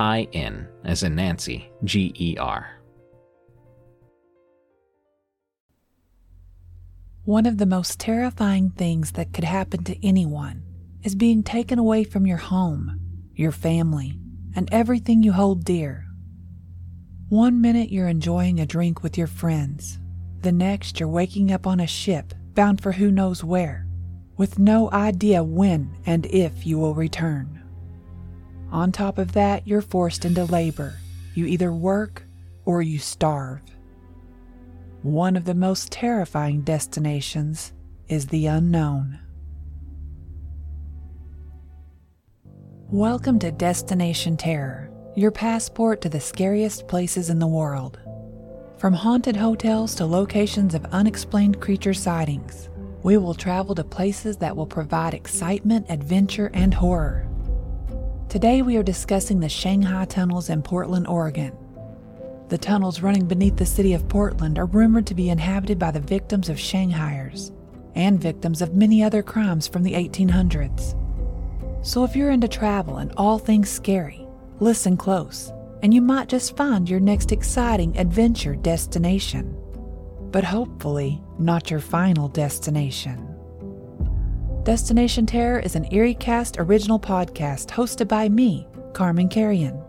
I N, as in Nancy, G E R. One of the most terrifying things that could happen to anyone is being taken away from your home, your family, and everything you hold dear. One minute you're enjoying a drink with your friends, the next you're waking up on a ship bound for who knows where, with no idea when and if you will return. On top of that, you're forced into labor. You either work or you starve. One of the most terrifying destinations is the unknown. Welcome to Destination Terror, your passport to the scariest places in the world. From haunted hotels to locations of unexplained creature sightings, we will travel to places that will provide excitement, adventure, and horror. Today we are discussing the Shanghai tunnels in Portland, Oregon. The tunnels running beneath the city of Portland are rumored to be inhabited by the victims of Shanghaiers and victims of many other crimes from the 1800s. So if you're into travel and all things scary, listen close, and you might just find your next exciting adventure destination. But hopefully, not your final destination. Destination Terror is an EerieCast original podcast hosted by me, Carman Carrion.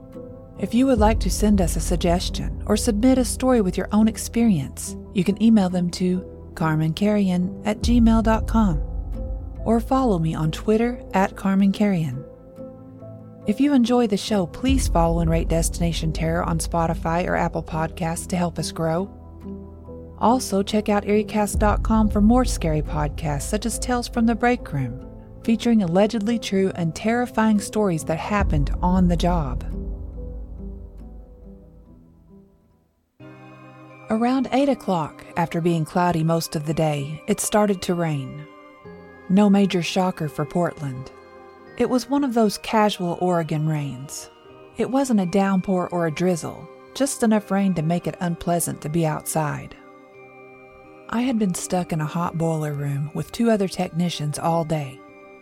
If you would like to send us a suggestion or submit a story with your own experience, you can email them to carmancarrion at gmail.com or follow me on Twitter at Carman Carrion. If you enjoy the show, please follow and rate Destination Terror on Spotify or Apple Podcasts to help us grow. Also, check out EerieCast.com for more scary podcasts such as Tales from the Break Room, featuring allegedly true and terrifying stories that happened on the job. Around 8 o'clock, after being cloudy most of the day, it started to rain. No major shocker for Portland. It was one of those casual Oregon rains. It wasn't a downpour or a drizzle, just enough rain to make it unpleasant to be outside. I had been stuck in a hot boiler room with two other technicians all day,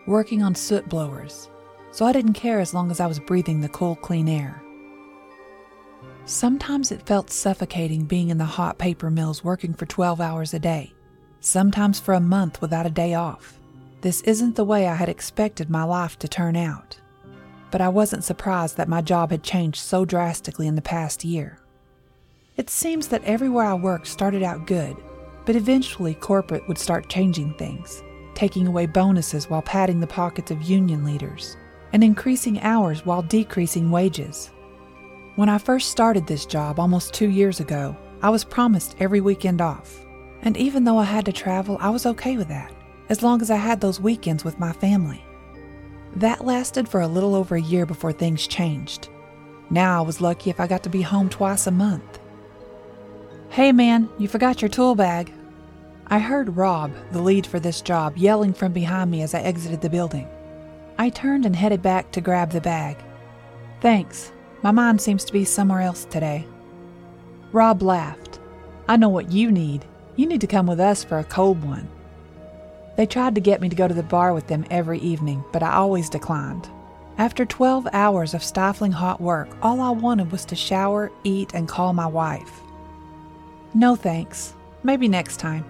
working on soot blowers, so I didn't care as long as I was breathing the cool, clean air. Sometimes it felt suffocating being in the hot paper mills working for 12 hours a day, sometimes for a month without a day off. This isn't the way I had expected my life to turn out. But I wasn't surprised that my job had changed so drastically in the past year. It seems that everywhere I worked started out good, but eventually, corporate would start changing things, taking away bonuses while padding the pockets of union leaders, and increasing hours while decreasing wages. When I first started this job almost two years ago, I was promised every weekend off. And even though I had to travel, I was okay with that, as long as I had those weekends with my family. That lasted for a little over a year before things changed. Now I was lucky if I got to be home twice a month. Hey man, you forgot your tool bag. I heard Rob, the lead for this job, yelling from behind me as I exited the building. I turned and headed back to grab the bag. Thanks. My mind seems to be somewhere else today. Rob laughed. I know what you need. You need to come with us for a cold one. They tried to get me to go to the bar with them every evening, but I always declined. After 12 hours of stifling hot work, all I wanted was to shower, eat, and call my wife. No thanks. Maybe next time.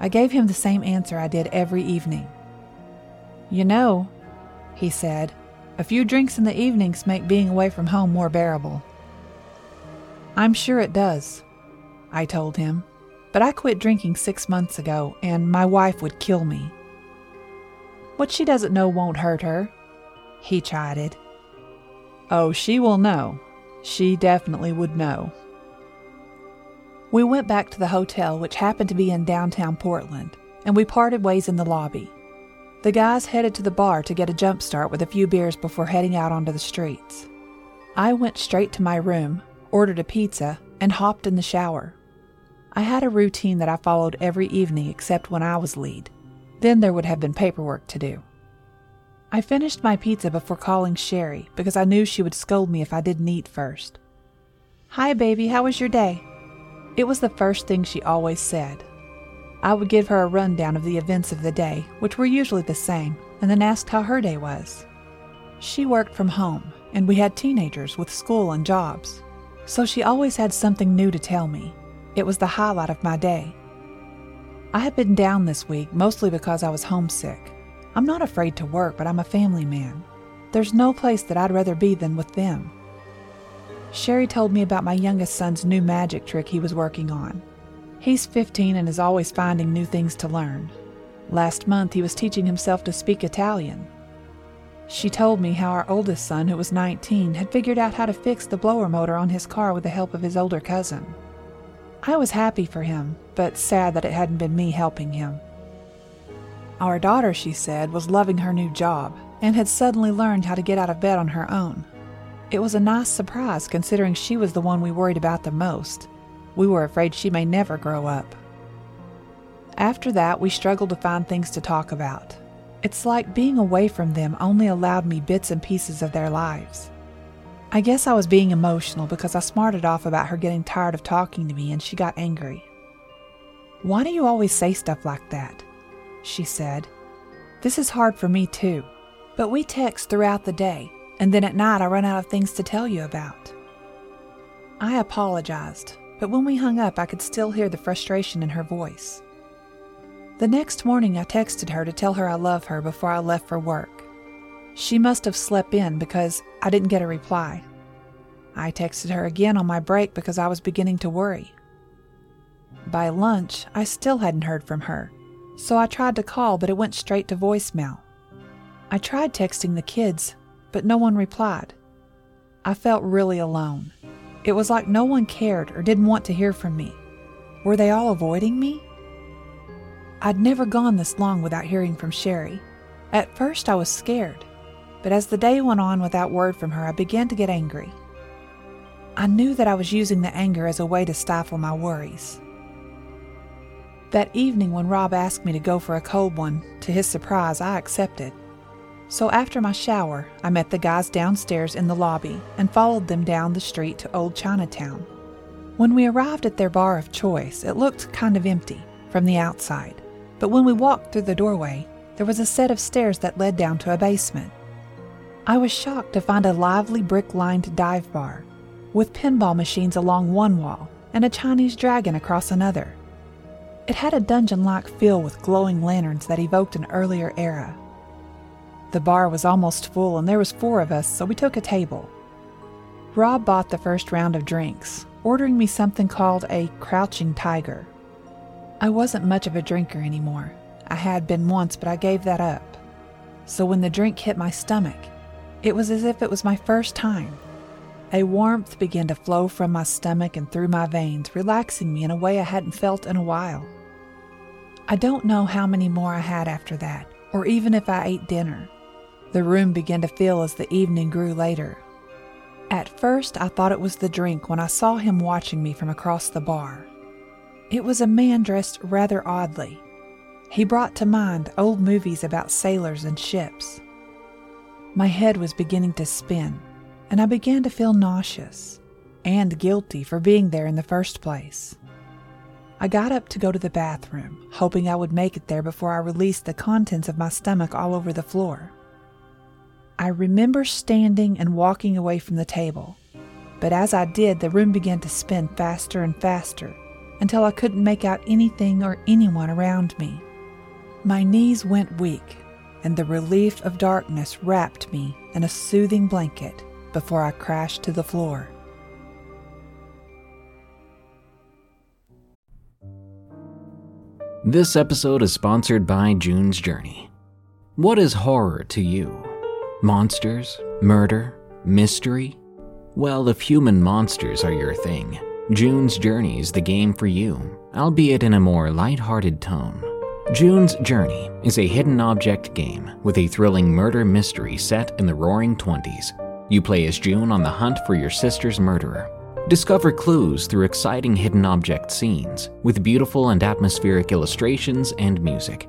I gave him the same answer I did every evening. You know, he said, a few drinks in the evenings make being away from home more bearable. I'm sure it does, I told him, but I quit drinking six months ago, and my wife would kill me. What she doesn't know won't hurt her, he chided. Oh, she will know. She definitely would know. We went back to the hotel, which happened to be in downtown Portland, and we parted ways in the lobby. The guys headed to the bar to get a jump start with a few beers before heading out onto the streets. I went straight to my room, ordered a pizza, and hopped in the shower. I had a routine that I followed every evening except when I was lead. Then there would have been paperwork to do. I finished my pizza before calling Sherry because I knew she would scold me if I didn't eat first. Hi, baby, how was your day? It was the first thing she always said, I would give her a rundown of the events of the day, which were usually the same, and then asked how her day was. She worked from home, and we had teenagers with school and jobs, so she always had something new to tell me. It was the highlight of my day. I had been down this week mostly because I was homesick. I'm not afraid to work, but I'm a family man. There's no place that I'd rather be than with them. Sherry told me about my youngest son's new magic trick he was working on. He's 15 and is always finding new things to learn. Last month, he was teaching himself to speak Italian. She told me how our oldest son, who was 19, had figured out how to fix the blower motor on his car with the help of his older cousin. I was happy for him, but sad that it hadn't been me helping him. Our daughter, she said, was loving her new job and had suddenly learned how to get out of bed on her own. It was a nice surprise considering she was the one we worried about the most. We were afraid she may never grow up. After that, we struggled to find things to talk about. It's like being away from them only allowed me bits and pieces of their lives. I guess I was being emotional because I smarted off about her getting tired of talking to me and she got angry. Why do you always say stuff like that? She said. This is hard for me too, but we text throughout the day, and then at night I run out of things to tell you about. I apologized, but when we hung up, I could still hear the frustration in her voice. The next morning, I texted her to tell her I love her before I left for work. She must have slept in because I didn't get a reply. I texted her again on my break because I was beginning to worry. By lunch, I still hadn't heard from her, so I tried to call, but it went straight to voicemail. I tried texting the kids, but no one replied. I felt really alone. It was like no one cared or didn't want to hear from me. Were they all avoiding me? I'd never gone this long without hearing from Sherry. At first, I was scared, but as the day went on without word from her, I began to get angry. I knew that I was using the anger as a way to stifle my worries. That evening, when Rob asked me to go for a cold one, to his surprise, I accepted. So after my shower, I met the guys downstairs in the lobby and followed them down the street to Old Chinatown. When we arrived at their bar of choice, it looked kind of empty from the outside, but when we walked through the doorway, there was a set of stairs that led down to a basement. I was shocked to find a lively brick lined dive bar with pinball machines along one wall and a Chinese dragon across another. It had a dungeon like feel with glowing lanterns that evoked an earlier era. The bar was almost full and there was four of us, so we took a table. Rob bought the first round of drinks, ordering me something called a crouching tiger. I wasn't much of a drinker anymore. I had been once, but I gave that up. So when the drink hit my stomach, it was as if it was my first time. A warmth began to flow from my stomach and through my veins, relaxing me in a way I hadn't felt in a while. I don't know how many more I had after that, or even if I ate dinner. The room began to fill as the evening grew later. At first, I thought it was the drink when I saw him watching me from across the bar. It was a man dressed rather oddly. He brought to mind old movies about sailors and ships. My head was beginning to spin, and I began to feel nauseous and guilty for being there in the first place. I got up to go to the bathroom, hoping I would make it there before I released the contents of my stomach all over the floor. I remember standing and walking away from the table, but as I did, the room began to spin faster and faster until I couldn't make out anything or anyone around me. My knees went weak, and the relief of darkness wrapped me in a soothing blanket before I crashed to the floor. This episode is sponsored by June's Journey. What is horror to you? Monsters? Murder? Mystery? Well, if human monsters are your thing, June's Journey is the game for you, albeit in a more light-hearted tone. June's Journey is a hidden object game with a thrilling murder mystery set in the roaring 20s. You play as June on the hunt for your sister's murderer Discover clues through exciting hidden object scenes with beautiful and atmospheric illustrations and music.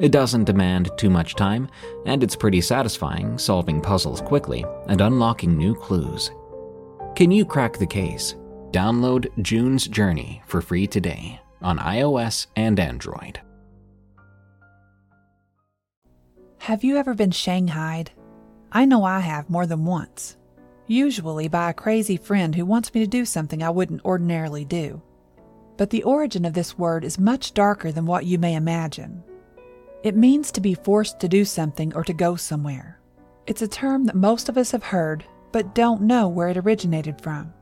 It doesn't demand too much time, and it's pretty satisfying solving puzzles quickly and unlocking new clues. Can you crack the case? Download June's Journey for free today on iOS and Android. Have you ever been shanghaied? I know I have more than once usually by a crazy friend who wants me to do something I wouldn't ordinarily do. But the origin of this word is much darker than what you may imagine. It means to be forced to do something or to go somewhere. It's a term that most of us have heard, but don't know where it originated from.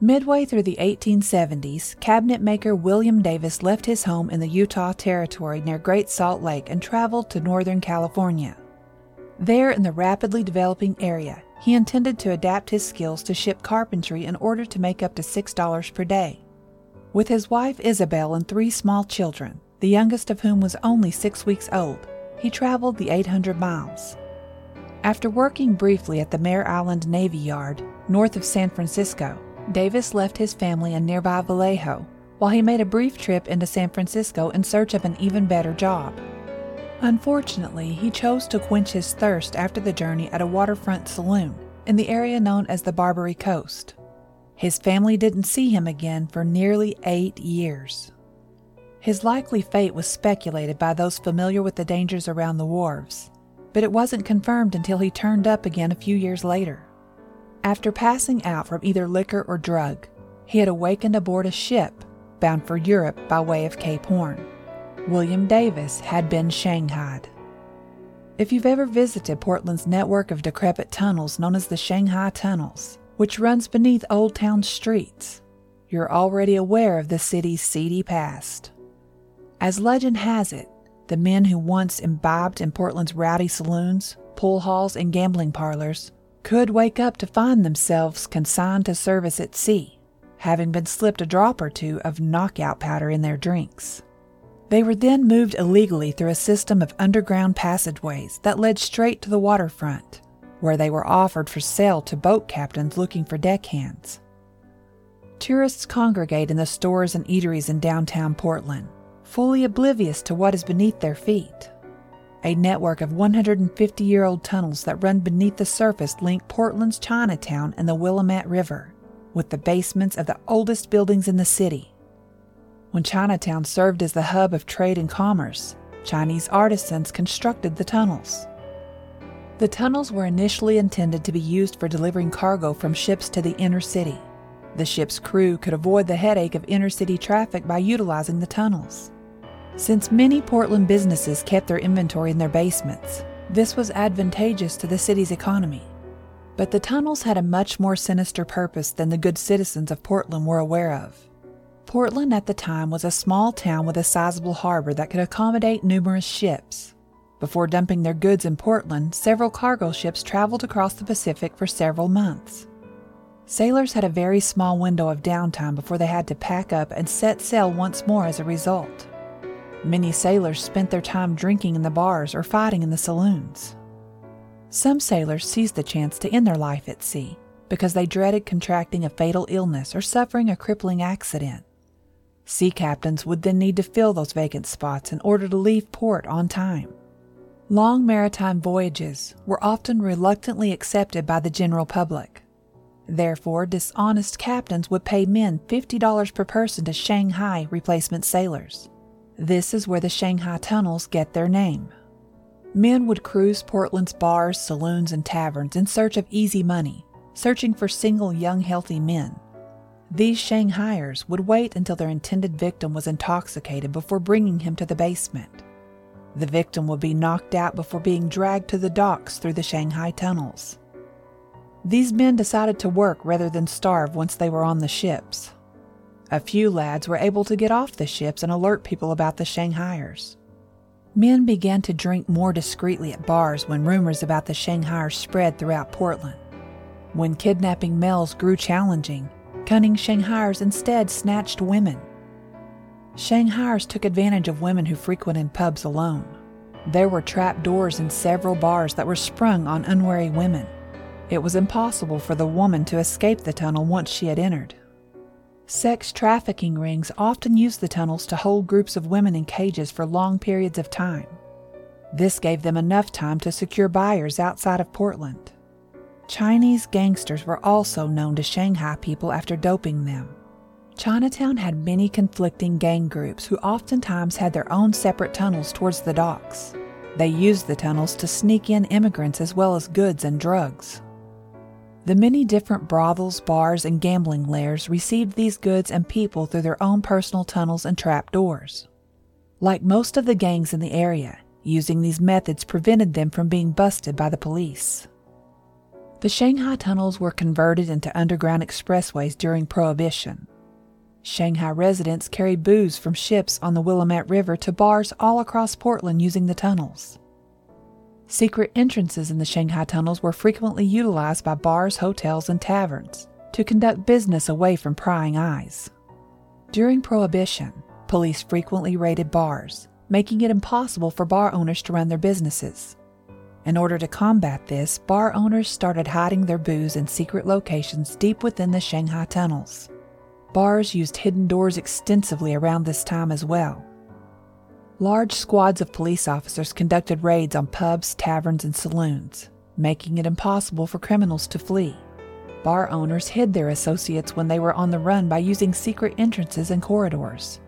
Midway through the 1870s, cabinet maker William Davis left his home in the Utah Territory near Great Salt Lake and traveled to Northern California. There, in the rapidly developing area, he intended to adapt his skills to ship carpentry in order to make up to $6 per day. With his wife Isabel and three small children, the youngest of whom was only six weeks old, he traveled the 800 miles. After working briefly at the Mare Island Navy Yard, north of San Francisco, Davis left his family in nearby Vallejo while he made a brief trip into San Francisco in search of an even better job. Unfortunately, he chose to quench his thirst after the journey at a waterfront saloon in the area known as the Barbary Coast. His family didn't see him again for nearly eight years. His likely fate was speculated by those familiar with the dangers around the wharves, but it wasn't confirmed until he turned up again a few years later. After passing out from either liquor or drug, he had awakened aboard a ship bound for Europe by way of Cape Horn. William Davis had been shanghaied. If you've ever visited Portland's network of decrepit tunnels known as the Shanghai Tunnels, which runs beneath Old Town streets, you're already aware of the city's seedy past. As legend has it, the men who once imbibed in Portland's rowdy saloons, pool halls, and gambling parlors could wake up to find themselves consigned to service at sea, having been slipped a drop or two of knockout powder in their drinks. They were then moved illegally through a system of underground passageways that led straight to the waterfront, where they were offered for sale to boat captains looking for deckhands. Tourists congregate in the stores and eateries in downtown Portland, fully oblivious to what is beneath their feet. A network of 150 year old tunnels that run beneath the surface link Portland's Chinatown and the Willamette River, with the basements of the oldest buildings in the city when Chinatown served as the hub of trade and commerce, Chinese artisans constructed the tunnels. The tunnels were initially intended to be used for delivering cargo from ships to the inner city. The ship's crew could avoid the headache of inner city traffic by utilizing the tunnels. Since many Portland businesses kept their inventory in their basements, this was advantageous to the city's economy. But the tunnels had a much more sinister purpose than the good citizens of Portland were aware of. Portland at the time was a small town with a sizable harbor that could accommodate numerous ships. Before dumping their goods in Portland, several cargo ships traveled across the Pacific for several months. Sailors had a very small window of downtime before they had to pack up and set sail once more as a result. Many sailors spent their time drinking in the bars or fighting in the saloons. Some sailors seized the chance to end their life at sea because they dreaded contracting a fatal illness or suffering a crippling accident. Sea captains would then need to fill those vacant spots in order to leave port on time. Long maritime voyages were often reluctantly accepted by the general public. Therefore, dishonest captains would pay men $50 per person to Shanghai replacement sailors. This is where the Shanghai tunnels get their name. Men would cruise Portland's bars, saloons, and taverns in search of easy money, searching for single young healthy men. These Shanghaiers would wait until their intended victim was intoxicated before bringing him to the basement. The victim would be knocked out before being dragged to the docks through the Shanghai tunnels. These men decided to work rather than starve once they were on the ships. A few lads were able to get off the ships and alert people about the Shanghaiers. Men began to drink more discreetly at bars when rumors about the Shanghaiers spread throughout Portland. When kidnapping males grew challenging, cunning Shanghaiers instead snatched women. Shanghaiers took advantage of women who frequented pubs alone. There were trap doors in several bars that were sprung on unwary women. It was impossible for the woman to escape the tunnel once she had entered. Sex trafficking rings often use the tunnels to hold groups of women in cages for long periods of time. This gave them enough time to secure buyers outside of Portland. Chinese gangsters were also known to Shanghai people after doping them. Chinatown had many conflicting gang groups who oftentimes had their own separate tunnels towards the docks. They used the tunnels to sneak in immigrants as well as goods and drugs. The many different brothels, bars, and gambling lairs received these goods and people through their own personal tunnels and trap doors. Like most of the gangs in the area, using these methods prevented them from being busted by the police. The Shanghai tunnels were converted into underground expressways during Prohibition. Shanghai residents carried booze from ships on the Willamette River to bars all across Portland using the tunnels. Secret entrances in the Shanghai tunnels were frequently utilized by bars, hotels, and taverns to conduct business away from prying eyes. During Prohibition, police frequently raided bars, making it impossible for bar owners to run their businesses. In order to combat this, bar owners started hiding their booze in secret locations deep within the Shanghai tunnels. Bars used hidden doors extensively around this time as well. Large squads of police officers conducted raids on pubs, taverns, and saloons, making it impossible for criminals to flee. Bar owners hid their associates when they were on the run by using secret entrances and corridors.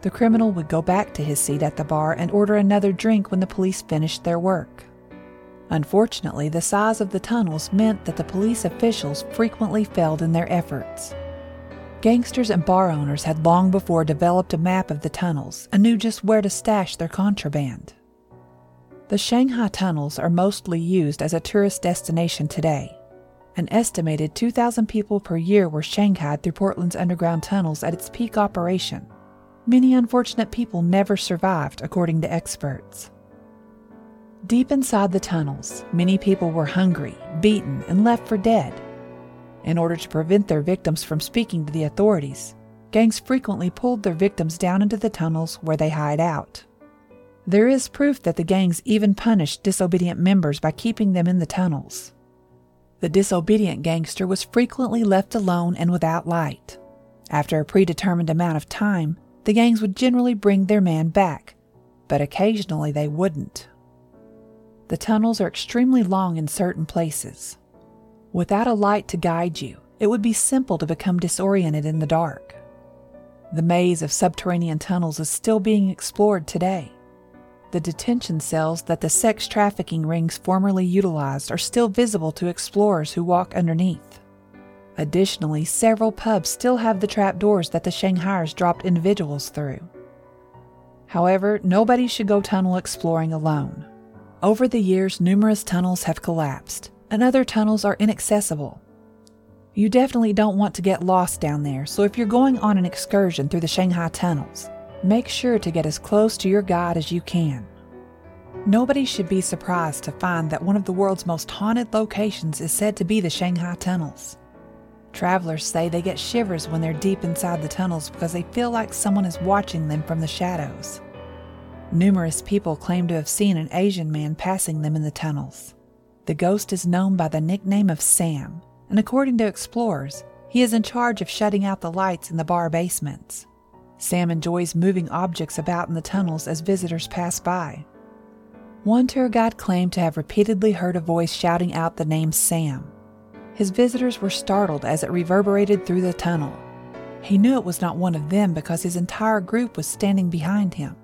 The criminal would go back to his seat at the bar and order another drink when the police finished their work. Unfortunately, the size of the tunnels meant that the police officials frequently failed in their efforts. Gangsters and bar owners had long before developed a map of the tunnels and knew just where to stash their contraband. The Shanghai tunnels are mostly used as a tourist destination today. An estimated 2,000 people per year were shanghaied through Portland's underground tunnels at its peak operation. Many unfortunate people never survived, according to experts. Deep inside the tunnels, many people were hungry, beaten, and left for dead. In order to prevent their victims from speaking to the authorities, gangs frequently pulled their victims down into the tunnels where they hide out. There is proof that the gangs even punished disobedient members by keeping them in the tunnels. The disobedient gangster was frequently left alone and without light. After a predetermined amount of time, the gangs would generally bring their man back, but occasionally they wouldn't. The tunnels are extremely long in certain places. Without a light to guide you, it would be simple to become disoriented in the dark. The maze of subterranean tunnels is still being explored today. The detention cells that the sex trafficking rings formerly utilized are still visible to explorers who walk underneath. Additionally, several pubs still have the trap doors that the Shanghaiers dropped individuals through. However, nobody should go tunnel exploring alone. Over the years, numerous tunnels have collapsed, and other tunnels are inaccessible. You definitely don't want to get lost down there, so if you're going on an excursion through the Shanghai tunnels, make sure to get as close to your guide as you can. Nobody should be surprised to find that one of the world's most haunted locations is said to be the Shanghai tunnels. Travelers say they get shivers when they're deep inside the tunnels because they feel like someone is watching them from the shadows. Numerous people claim to have seen an Asian man passing them in the tunnels. The ghost is known by the nickname of Sam, and according to explorers, he is in charge of shutting out the lights in the bar basements. Sam enjoys moving objects about in the tunnels as visitors pass by. One tour guide claimed to have repeatedly heard a voice shouting out the name Sam. His visitors were startled as it reverberated through the tunnel. He knew it was not one of them because his entire group was standing behind him.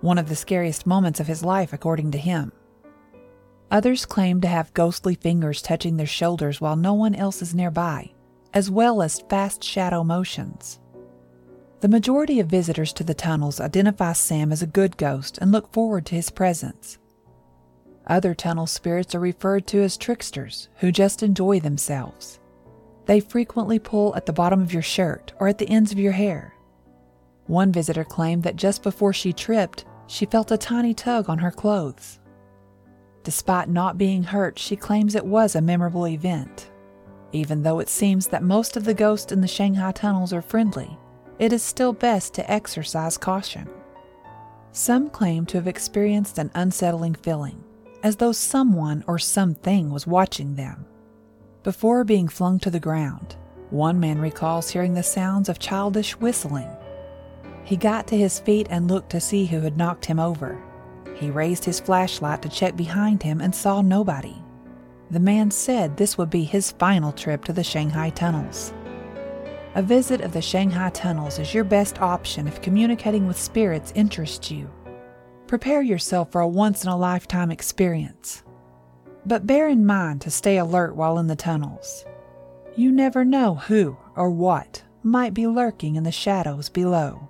One of the scariest moments of his life, according to him. Others claim to have ghostly fingers touching their shoulders while no one else is nearby, as well as fast shadow motions. The majority of visitors to the tunnels identify Sam as a good ghost and look forward to his presence. Other tunnel spirits are referred to as tricksters who just enjoy themselves. They frequently pull at the bottom of your shirt or at the ends of your hair. One visitor claimed that just before she tripped, she felt a tiny tug on her clothes. Despite not being hurt, she claims it was a memorable event. Even though it seems that most of the ghosts in the Shanghai tunnels are friendly, it is still best to exercise caution. Some claim to have experienced an unsettling feeling, as though someone or something was watching them. Before being flung to the ground, one man recalls hearing the sounds of childish whistling. He got to his feet and looked to see who had knocked him over. He raised his flashlight to check behind him and saw nobody. The man said this would be his final trip to the Shanghai tunnels. A visit of the Shanghai tunnels is your best option if communicating with spirits interests you. Prepare yourself for a once in a lifetime experience. But bear in mind to stay alert while in the tunnels. You never know who or what might be lurking in the shadows below.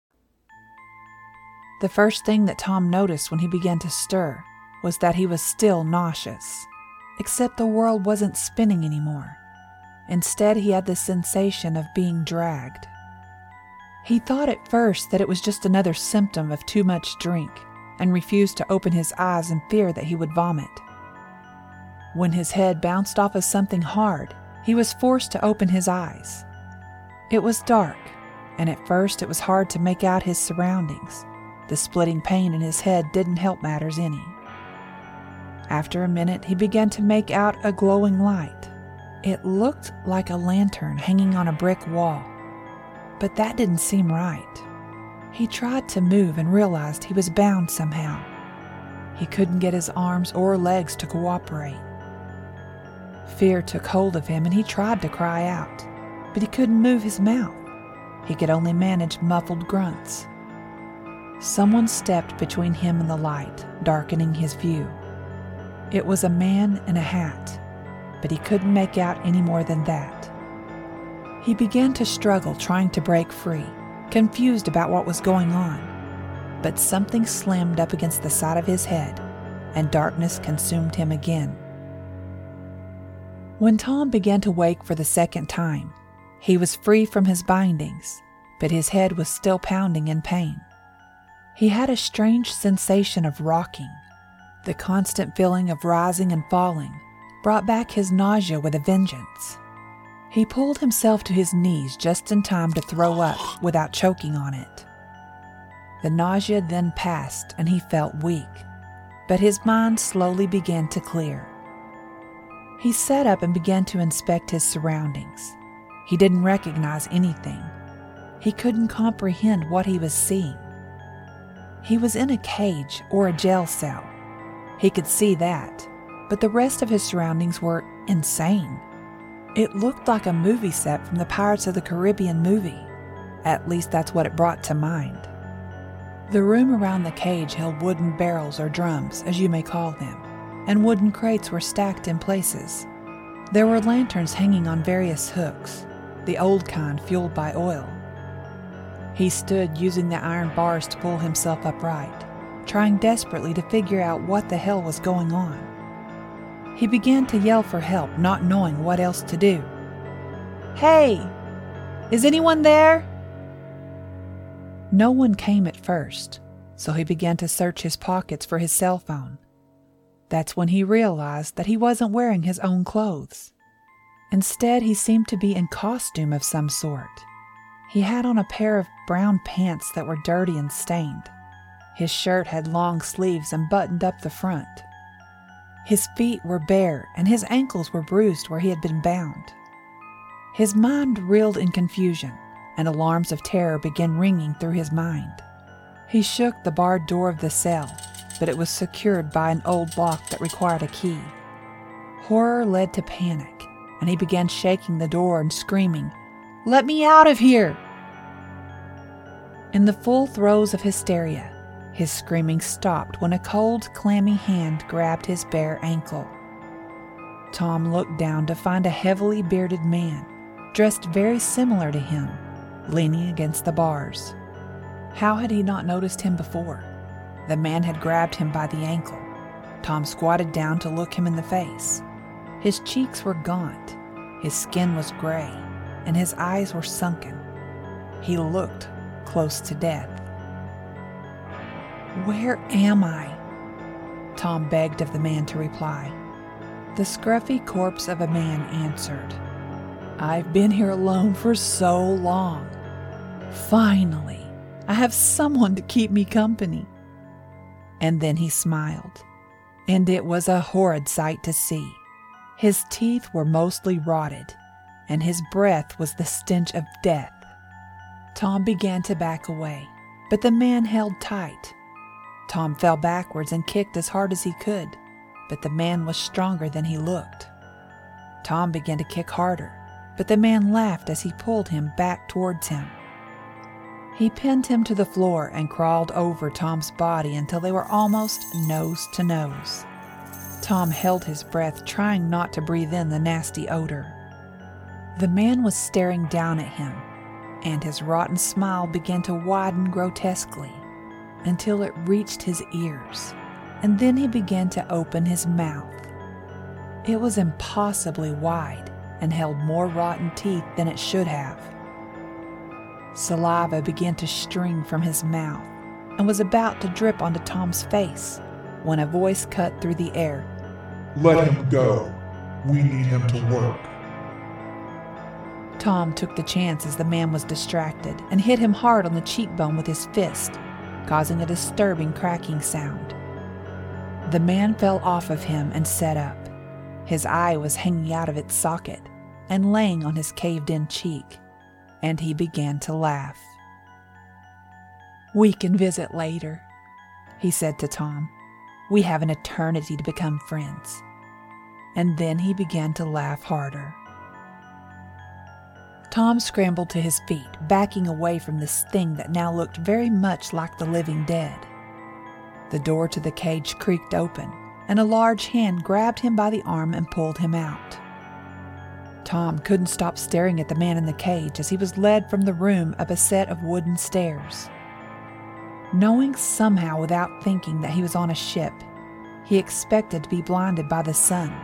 The first thing that Tom noticed when he began to stir was that he was still nauseous, except the world wasn't spinning anymore. Instead, he had the sensation of being dragged. He thought at first that it was just another symptom of too much drink and refused to open his eyes in fear that he would vomit. When his head bounced off of something hard, he was forced to open his eyes. It was dark, and at first it was hard to make out his surroundings. The splitting pain in his head didn't help matters any. After a minute, he began to make out a glowing light. It looked like a lantern hanging on a brick wall, but that didn't seem right. He tried to move and realized he was bound somehow. He couldn't get his arms or legs to cooperate. Fear took hold of him and he tried to cry out, but he couldn't move his mouth. He could only manage muffled grunts. Someone stepped between him and the light, darkening his view. It was a man in a hat, but he couldn't make out any more than that. He began to struggle, trying to break free, confused about what was going on. But something slammed up against the side of his head, and darkness consumed him again. When Tom began to wake for the second time, he was free from his bindings, but his head was still pounding in pain. He had a strange sensation of rocking. The constant feeling of rising and falling brought back his nausea with a vengeance. He pulled himself to his knees just in time to throw up without choking on it. The nausea then passed and he felt weak, but his mind slowly began to clear. He sat up and began to inspect his surroundings. He didn't recognize anything. He couldn't comprehend what he was seeing. He was in a cage or a jail cell. He could see that, but the rest of his surroundings were insane. It looked like a movie set from the Pirates of the Caribbean movie. At least that's what it brought to mind. The room around the cage held wooden barrels or drums, as you may call them, and wooden crates were stacked in places. There were lanterns hanging on various hooks, the old kind fueled by oil. He stood using the iron bars to pull himself upright, trying desperately to figure out what the hell was going on. He began to yell for help, not knowing what else to do. Hey! Is anyone there? No one came at first, so he began to search his pockets for his cell phone. That's when he realized that he wasn't wearing his own clothes. Instead, he seemed to be in costume of some sort. He had on a pair of brown pants that were dirty and stained. His shirt had long sleeves and buttoned up the front. His feet were bare and his ankles were bruised where he had been bound. His mind reeled in confusion, and alarms of terror began ringing through his mind. He shook the barred door of the cell, but it was secured by an old lock that required a key. Horror led to panic, and he began shaking the door and screaming, let me out of here! In the full throes of hysteria, his screaming stopped when a cold, clammy hand grabbed his bare ankle. Tom looked down to find a heavily bearded man, dressed very similar to him, leaning against the bars. How had he not noticed him before? The man had grabbed him by the ankle. Tom squatted down to look him in the face. His cheeks were gaunt, his skin was gray, and his eyes were sunken. He looked close to death. Where am I? Tom begged of the man to reply. The scruffy corpse of a man answered, I've been here alone for so long. Finally, I have someone to keep me company. And then he smiled, and it was a horrid sight to see. His teeth were mostly rotted, and his breath was the stench of death. Tom began to back away, but the man held tight. Tom fell backwards and kicked as hard as he could, but the man was stronger than he looked. Tom began to kick harder, but the man laughed as he pulled him back towards him. He pinned him to the floor and crawled over Tom's body until they were almost nose to nose. Tom held his breath, trying not to breathe in the nasty odor. The man was staring down at him, and his rotten smile began to widen grotesquely until it reached his ears, and then he began to open his mouth. It was impossibly wide and held more rotten teeth than it should have. Saliva began to stream from his mouth and was about to drip onto Tom's face when a voice cut through the air. Let him go. We need him to work. Tom took the chance as the man was distracted and hit him hard on the cheekbone with his fist, causing a disturbing cracking sound. The man fell off of him and sat up. His eye was hanging out of its socket and laying on his caved in cheek, and he began to laugh. We can visit later, he said to Tom. We have an eternity to become friends. And then he began to laugh harder. Tom scrambled to his feet, backing away from this thing that now looked very much like the living dead. The door to the cage creaked open, and a large hand grabbed him by the arm and pulled him out. Tom couldn't stop staring at the man in the cage as he was led from the room up a set of wooden stairs. Knowing somehow without thinking that he was on a ship, he expected to be blinded by the sun.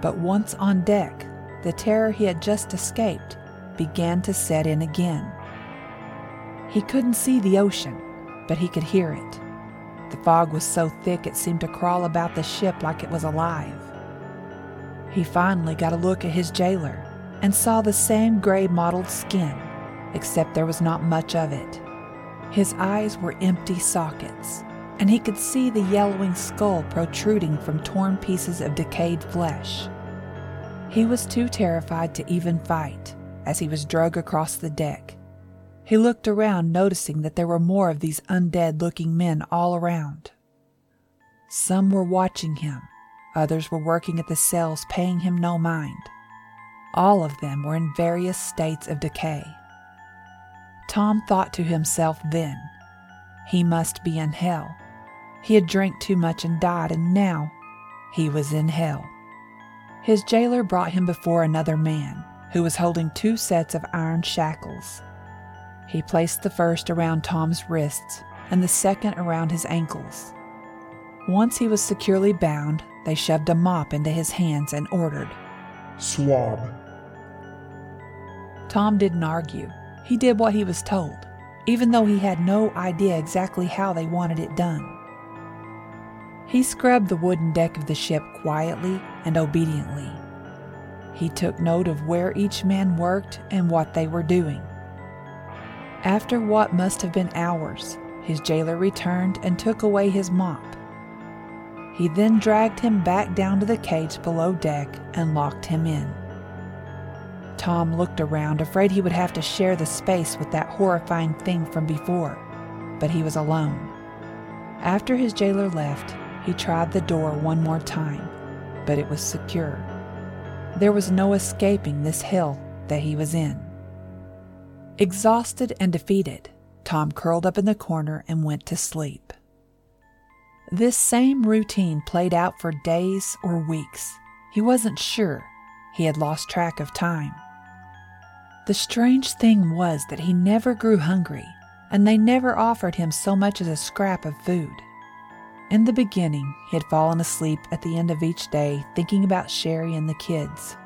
But once on deck, the terror he had just escaped began to set in again. He couldn't see the ocean, but he could hear it. The fog was so thick it seemed to crawl about the ship like it was alive. He finally got a look at his jailer and saw the same gray mottled skin, except there was not much of it. His eyes were empty sockets, and he could see the yellowing skull protruding from torn pieces of decayed flesh. He was too terrified to even fight, as he was dragged across the deck. He looked around, noticing that there were more of these undead looking men all around. Some were watching him, others were working at the cells, paying him no mind. All of them were in various states of decay. Tom thought to himself then, he must be in hell. He had drank too much and died, and now he was in hell. His jailer brought him before another man who was holding two sets of iron shackles. He placed the first around Tom's wrists and the second around his ankles. Once he was securely bound, they shoved a mop into his hands and ordered, Swab. Tom didn't argue. He did what he was told, even though he had no idea exactly how they wanted it done. He scrubbed the wooden deck of the ship quietly and obediently. He took note of where each man worked and what they were doing. After what must have been hours, his jailer returned and took away his mop. He then dragged him back down to the cage below deck and locked him in. Tom looked around, afraid he would have to share the space with that horrifying thing from before, but he was alone. After his jailer left, he tried the door one more time, but it was secure. There was no escaping this hell that he was in. Exhausted and defeated, Tom curled up in the corner and went to sleep. This same routine played out for days or weeks. He wasn't sure. He had lost track of time. The strange thing was that he never grew hungry, and they never offered him so much as a scrap of food. In the beginning, he had fallen asleep at the end of each day thinking about Sherry and the kids.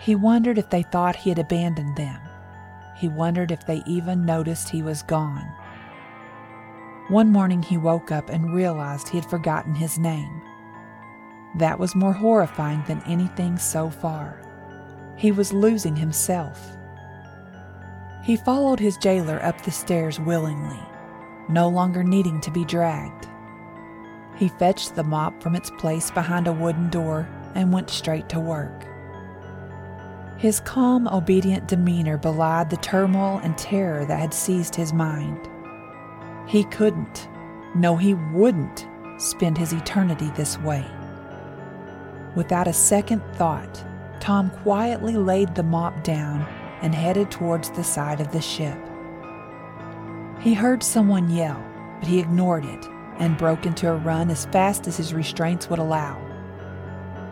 He wondered if they thought he had abandoned them. He wondered if they even noticed he was gone. One morning he woke up and realized he had forgotten his name. That was more horrifying than anything so far. He was losing himself. He followed his jailer up the stairs willingly, no longer needing to be dragged. He fetched the mop from its place behind a wooden door and went straight to work. His calm, obedient demeanor belied the turmoil and terror that had seized his mind. He couldn't, no, he wouldn't, spend his eternity this way. Without a second thought, Tom quietly laid the mop down and headed towards the side of the ship. He heard someone yell, but he ignored it and broke into a run as fast as his restraints would allow.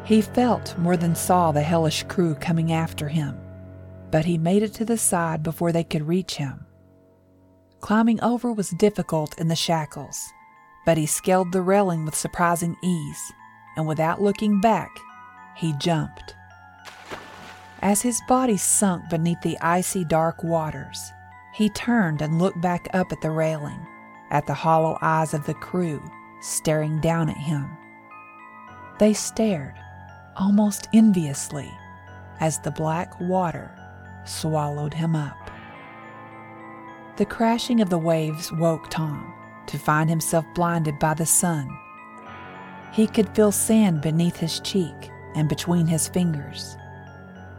He felt more than saw the hellish crew coming after him, but he made it to the side before they could reach him. Climbing over was difficult in the shackles, but he scaled the railing with surprising ease, and without looking back, he jumped. As his body sunk beneath the icy dark waters, he turned and looked back up at the railing at the hollow eyes of the crew staring down at him. They stared, almost enviously, as the black water swallowed him up. The crashing of the waves woke Tom to find himself blinded by the sun. He could feel sand beneath his cheek and between his fingers.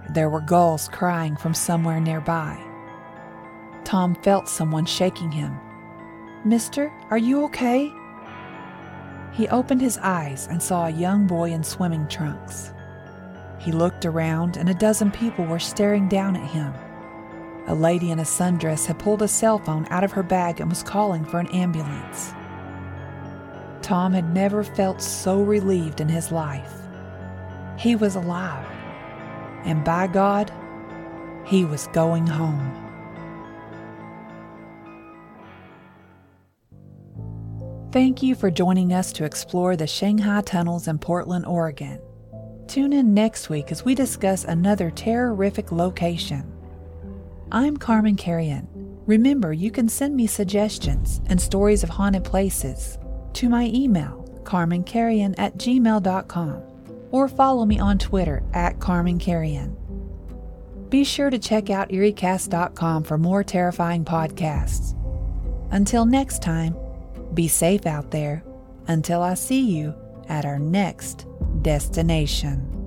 There were gulls crying from somewhere nearby. Tom felt someone shaking him Mister, are you okay? He opened his eyes and saw a young boy in swimming trunks. He looked around, and a dozen people were staring down at him. A lady in a sundress had pulled a cell phone out of her bag and was calling for an ambulance. Tom had never felt so relieved in his life. He was alive, and by God, he was going home. Thank you for joining us to explore the Shanghai tunnels in Portland, Oregon. Tune in next week as we discuss another terrific location. I'm Carman Carrion. Remember, you can send me suggestions and stories of haunted places to my email, carmancarrion at gmail.com, or follow me on Twitter at Carman Carrion. Be sure to check out EerieCast.com for more terrifying podcasts. Until next time, be safe out there until I see you at our next destination.